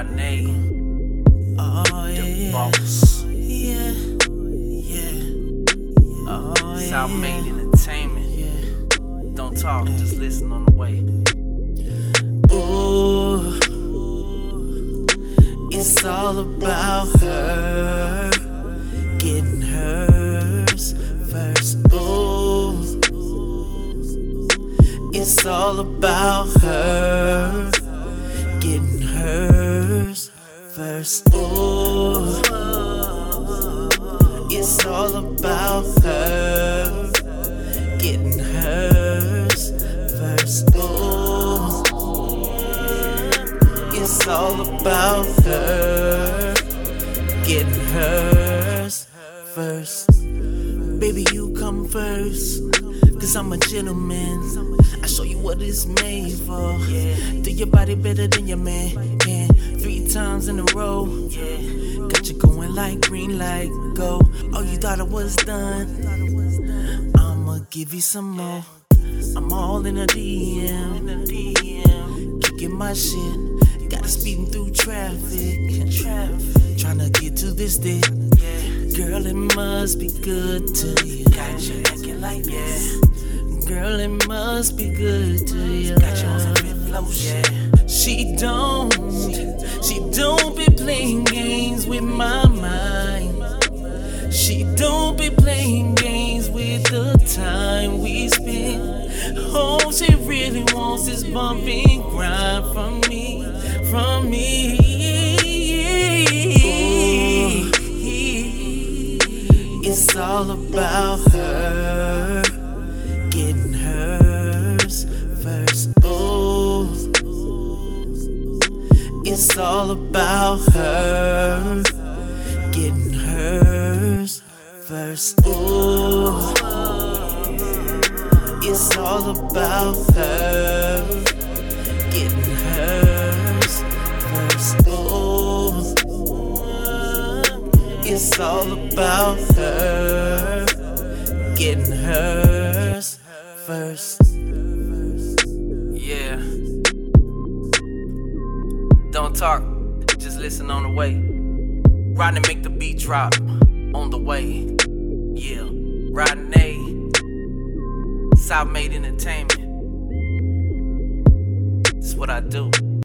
Rodnae. Oh, yeah. The boss. Yeah. Yeah. Oh, yeah. South yeah. Main Entertainment. Yeah. Don't talk, yeah. just listen on the way. Ooh. It's all about her. Getting hers first. Ooh. It's all about her getting hers first. Ooh, it's all about her getting hers first. Ooh, it's all about her getting hers first. Baby, you come first. Cause I'm a gentleman. I show you what it's made for. Do your body better than your man can. Three times in a row. Got you going like green light, go. Oh, you thought I was done. I'ma give you some more. I'm all in a DM. Kicking my shit. Gotta speeding through traffic. Tryna get to this day. Girl, it must be good to you. Got you acting like this. Girl, it must be good to you. Got you She don't, she don't be playing games with my mind. She don't be playing games with the time we spend. Oh, she really wants this bumping grind from me, from me. It's all about her getting hers first. Oh, it's all about her getting hers first. Oh, it's all about her getting hers first. Oh, it's all about her getting hers first. Yeah. Don't talk, just listen on the way. Riding and make the beat drop on the way. Yeah. Riding A. Soufmade Entertainment. That's what I do.